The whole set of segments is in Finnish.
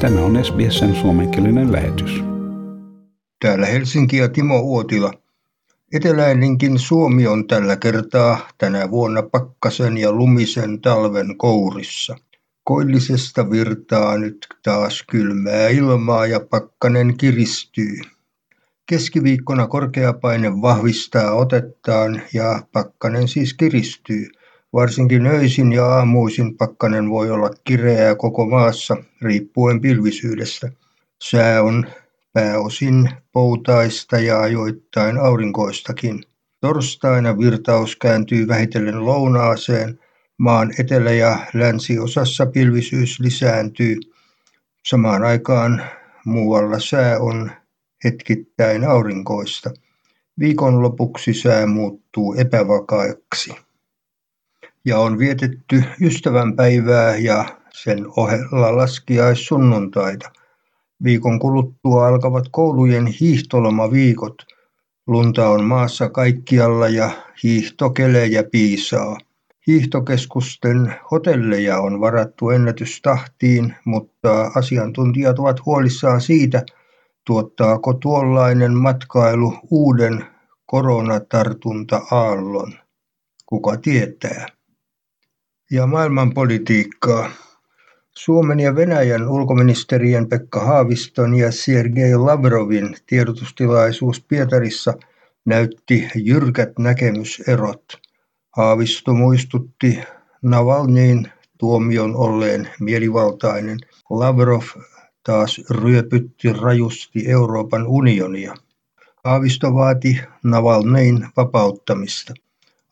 Tämä on SBSn suomenkielinen lähetys. Täällä Helsinki ja Timo Uotila. Eteläinenkin Suomi on tällä kertaa tänä vuonna pakkasen ja lumisen talven kourissa. Koillisesta virtaa nyt taas kylmää ilmaa ja pakkanen kiristyy. Keskiviikkona korkeapaine vahvistaa otettaan ja pakkanen siis kiristyy. Varsinkin öisin ja aamuisin pakkanen voi olla kireää koko maassa riippuen pilvisyydestä. Sää on pääosin poutaista ja ajoittain aurinkoistakin. Torstaina virtaus kääntyy vähitellen lounaaseen. Maan etelä- ja länsiosassa pilvisyys lisääntyy. Samaan aikaan muualla sää on hetkittäin aurinkoista. Viikonlopuksi sää muuttuu epävakaaksi. Ja on vietetty ystävänpäivää ja sen ohella laskiaissunnuntaita. Viikon kuluttua alkavat koulujen hiihtolomaviikot. Lunta on maassa kaikkialla ja hiihtokelejä piisaa. Hiihtokeskusten hotelleja on varattu ennätystahtiin, mutta asiantuntijat ovat huolissaan siitä, Tuottaako tuollainen matkailu uuden koronatartunta-aallon? Kuka tietää? Ja maailmanpolitiikkaa. Suomen ja Venäjän ulkoministerien Pekka Haaviston ja Sergei Lavrovin tiedotustilaisuus Pietarissa näytti jyrkät näkemyserot. Haavisto muistutti Navalnyin tuomion olleen mielivaltainen. Lavrov taas ryöpytti rajusti Euroopan unionia. Haavisto vaati Navalnein vapauttamista.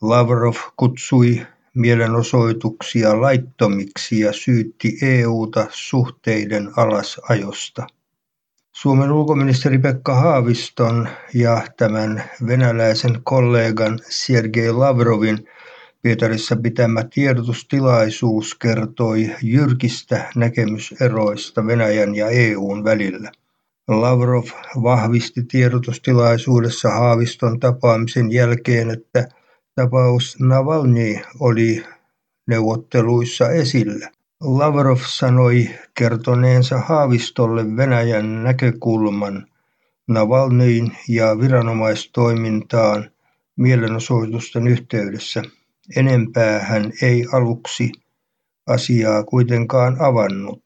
Lavrov kutsui mielenosoituksia laittomiksi ja syytti EUta suhteiden alasajosta. Suomen ulkoministeri Pekka Haaviston ja tämän venäläisen kollegan Sergei Lavrovin Pietarissa pitämä tiedotustilaisuus kertoi jyrkistä näkemyseroista Venäjän ja EUn välillä. Lavrov vahvisti tiedotustilaisuudessa Haaviston tapaamisen jälkeen, että tapaus Navalny oli neuvotteluissa esillä. Lavrov sanoi kertoneensa Haavistolle Venäjän näkökulman Navalnyin ja viranomaistoimintaan mielenosoitusten yhteydessä. Enempää hän ei aluksi asiaa kuitenkaan avannut.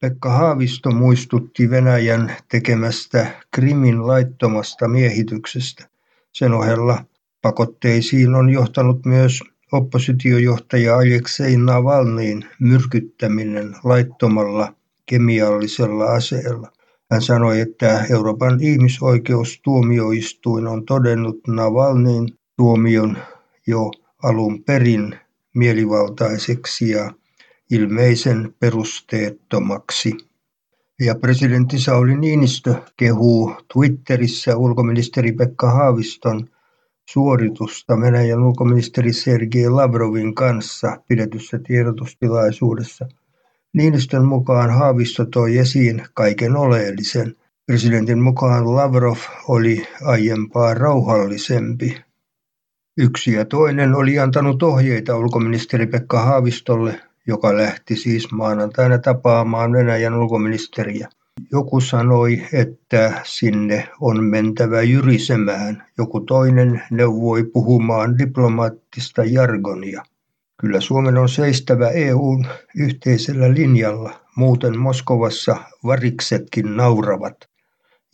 Pekka Haavisto muistutti Venäjän tekemästä Krimin laittomasta miehityksestä. Sen ohella pakotteisiin on johtanut myös oppositiojohtaja Aleksei Navalnyin myrkyttäminen laittomalla kemiallisella aseella. Hän sanoi, että Euroopan ihmisoikeustuomioistuin on todennut Navalnyin tuomion jo alun perin mielivaltaiseksi ja ilmeisen perusteettomaksi. Ja presidentti Sauli Niinistö kehuu Twitterissä ulkoministeri Pekka Haaviston suoritusta Venäjän ulkoministeri Sergei Lavrovin kanssa pidetyssä tiedotustilaisuudessa. Niinistön mukaan Haavisto toi esiin kaiken oleellisen. Presidentin mukaan Lavrov oli aiempaa rauhallisempi Yksi ja toinen oli antanut ohjeita ulkoministeri Pekka Haavistolle, joka lähti siis maanantaina tapaamaan Venäjän ulkoministeriä. Joku sanoi, että sinne on mentävä jyrisemään. Joku toinen neuvoi puhumaan diplomaattista jargonia. Kyllä Suomen on seistävä EUn yhteisellä linjalla, muuten Moskovassa variksetkin nauravat.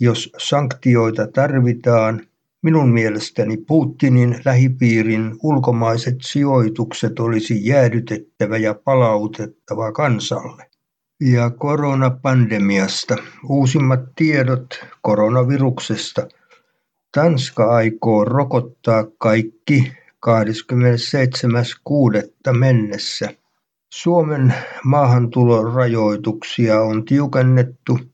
Jos sanktioita tarvitaan, Minun mielestäni Putinin lähipiirin ulkomaiset sijoitukset olisi jäädytettävä ja palautettava kansalle. Ja koronapandemiasta. Uusimmat tiedot koronaviruksesta. Tanska aikoo rokottaa kaikki 27.6. mennessä. Suomen maahantulorajoituksia on tiukennettu –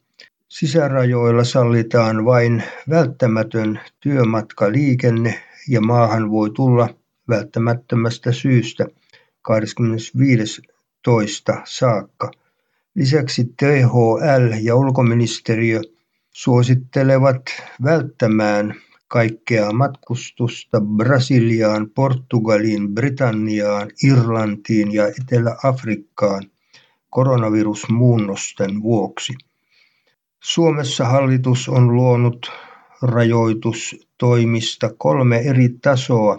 Sisärajoilla sallitaan vain välttämätön työmatkaliikenne ja maahan voi tulla välttämättömästä syystä 25.2. saakka. Lisäksi THL ja ulkoministeriö suosittelevat välttämään kaikkea matkustusta Brasiliaan, Portugaliin, Britanniaan, Irlantiin ja Etelä-Afrikkaan koronavirusmuunnosten vuoksi. Suomessa hallitus on luonut rajoitustoimista kolme eri tasoa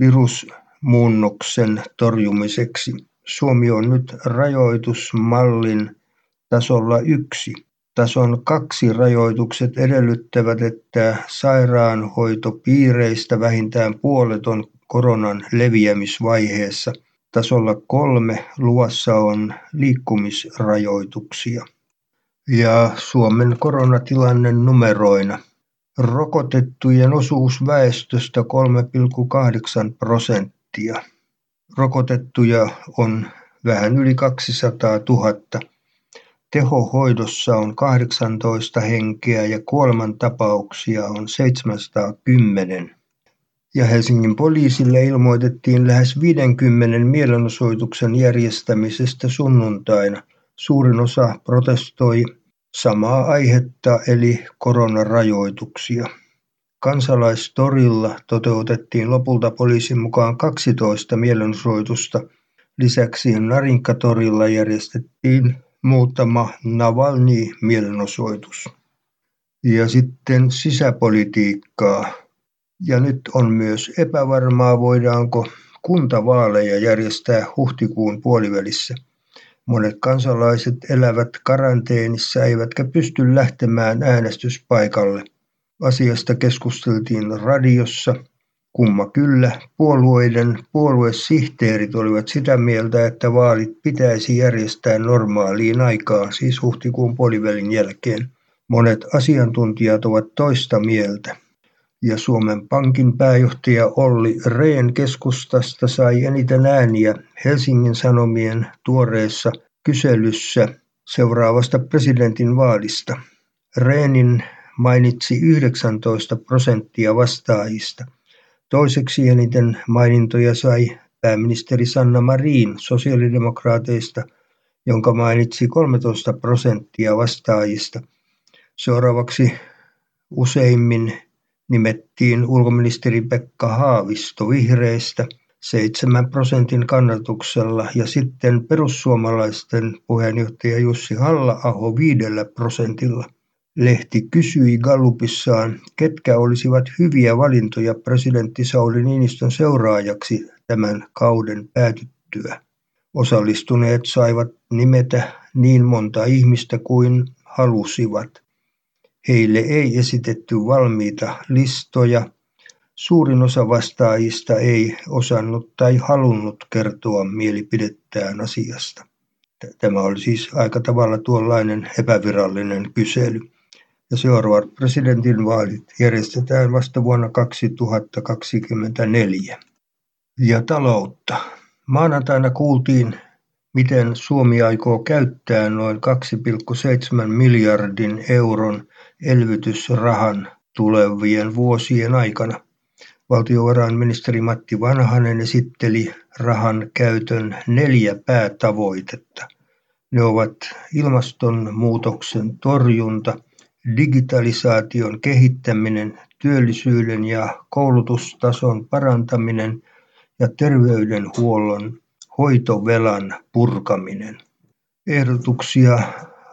virusmuunnoksen torjumiseksi. Suomi on nyt rajoitusmallin tasolla yksi. Tason kaksi rajoitukset edellyttävät, että sairaanhoitopiireistä vähintään puolet on koronan leviämisvaiheessa. Tasolla kolme luvassa on liikkumisrajoituksia. Ja Suomen koronatilanne numeroina. Rokotettujen osuus väestöstä 3,8 prosenttia. Rokotettuja on vähän yli 200 000. Tehohoidossa on 18 henkeä ja kuolemantapauksia on 710. Ja Helsingin poliisille ilmoitettiin lähes 50 mielenosoituksen järjestämisestä sunnuntaina. Suurin osa protestoi samaa aihetta eli koronarajoituksia. Kansalaistorilla toteutettiin lopulta poliisin mukaan 12 mielenosoitusta. Lisäksi Narinkatorilla järjestettiin muutama Navalny-mielenosoitus. Ja sitten sisäpolitiikkaa. Ja nyt on myös epävarmaa, voidaanko kuntavaaleja järjestää huhtikuun puolivälissä. Monet kansalaiset elävät karanteenissa eivätkä pysty lähtemään äänestyspaikalle. Asiasta keskusteltiin radiossa. Kumma kyllä, puolueiden puoluesihteerit olivat sitä mieltä, että vaalit pitäisi järjestää normaaliin aikaan, siis huhtikuun puolivälin jälkeen. Monet asiantuntijat ovat toista mieltä. Ja Suomen Pankin pääjohtaja Olli Rehn keskustasta sai eniten ääniä Helsingin Sanomien tuoreessa kyselyssä seuraavasta presidentin vaalista. Rehnin mainitsi 19 prosenttia vastaajista. Toiseksi eniten mainintoja sai pääministeri Sanna Marin sosiaalidemokraateista, jonka mainitsi 13 prosenttia vastaajista. Seuraavaksi useimmin nimettiin ulkoministeri Pekka Haavisto vihreistä 7 prosentin kannatuksella ja sitten perussuomalaisten puheenjohtaja Jussi Halla-aho 5 prosentilla. Lehti kysyi Gallupissaan, ketkä olisivat hyviä valintoja presidentti Sauli Niinistön seuraajaksi tämän kauden päätyttyä. Osallistuneet saivat nimetä niin monta ihmistä kuin halusivat. Heille ei esitetty valmiita listoja. Suurin osa vastaajista ei osannut tai halunnut kertoa mielipidettään asiasta. Tämä oli siis aika tavalla tuollainen epävirallinen kysely ja seuraavat presidentinvaalit järjestetään vasta vuonna 2024. Ja taloutta. Maanantaina kuultiin, miten Suomi aikoo käyttää noin 2,7 miljardin euron elvytysrahan tulevien vuosien aikana. Valtiovarainministeri Matti Vanhanen esitteli rahan käytön neljä päätavoitetta. Ne ovat ilmastonmuutoksen torjunta, digitalisaation kehittäminen, työllisyyden ja koulutustason parantaminen ja terveydenhuollon hoitovelan purkaminen. Ehdotuksia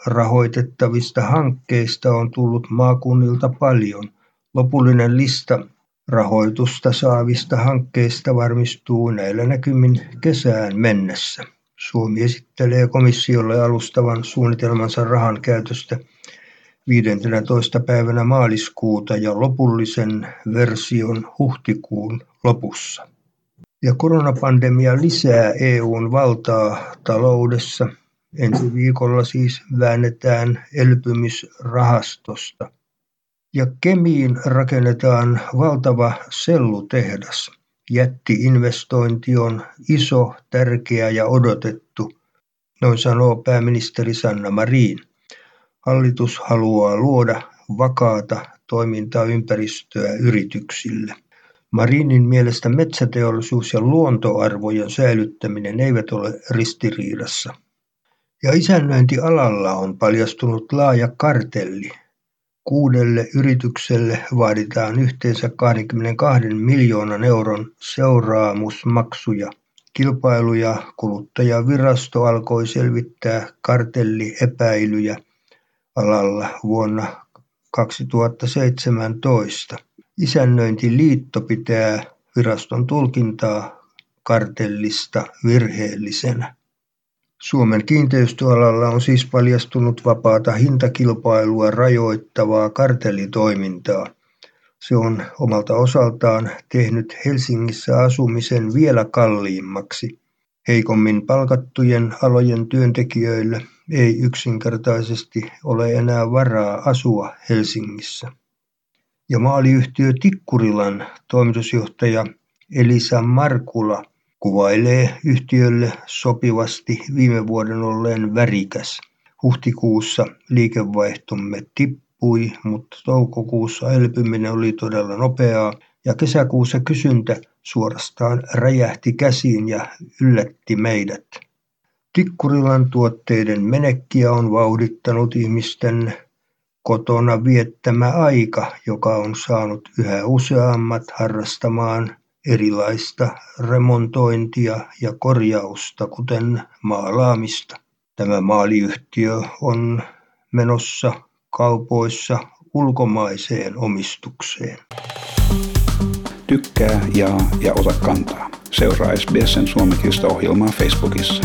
rahoitettavista hankkeista on tullut maakunnilta paljon. Lopullinen lista rahoitusta saavista hankkeista varmistuu näillä näkymin kesään mennessä. Suomi esittelee komissiolle alustavan suunnitelmansa rahan käytöstä 15. päivänä maaliskuuta ja lopullisen version huhtikuun lopussa. Ja koronapandemia lisää EUn valtaa taloudessa. Ensi viikolla siis väännetään elpymisrahastosta. Ja Kemiin rakennetaan valtava sellutehdas. Jätti-investointi on iso, tärkeä ja odotettu, noin sanoo pääministeri Sanna Marin. Hallitus haluaa luoda vakaata toimintaympäristöä yrityksille. Marinin mielestä metsäteollisuus ja luontoarvojen säilyttäminen eivät ole ristiriidassa. Ja isännöintialalla on paljastunut laaja kartelli. Kuudelle yritykselle vaaditaan yhteensä 22 miljoonan euron seuraamusmaksuja Kilpailu- ja kuluttajavirasto alkoi selvittää kartelliepäilyjä alalla vuonna 2017. Isännöintiliitto pitää viraston tulkintaa kartellista virheellisenä. Suomen kiinteistöalalla on siis paljastunut vapaata hintakilpailua rajoittavaa kartellitoimintaa. Se on omalta osaltaan tehnyt Helsingissä asumisen vielä kalliimmaksi. Heikommin palkattujen alojen työntekijöillä ei yksinkertaisesti ole enää varaa asua Helsingissä. Ja maaliyhtiö Tikkurilan toimitusjohtaja Elisa Markula kuvailee yhtiölle sopivasti viime vuoden olleen värikäs. Huhtikuussa liikevaihtomme tippui, mutta toukokuussa elpyminen oli todella nopeaa ja kesäkuussa kysyntä suorastaan räjähti käsiin ja yllätti meidät. Tikkurilan tuotteiden menekkiä on vauhdittanut ihmisten kotona viettämä aika, joka on saanut yhä useammat harrastamaan erilaista remontointia ja korjausta, kuten maalaamista. Tämä maaliyhtiö on menossa kaupoissa ulkomaiseen omistukseen. Tykkää, jaa ja ota kantaa. Seuraa SBSn suomenkielistä ohjelmaa Facebookissa.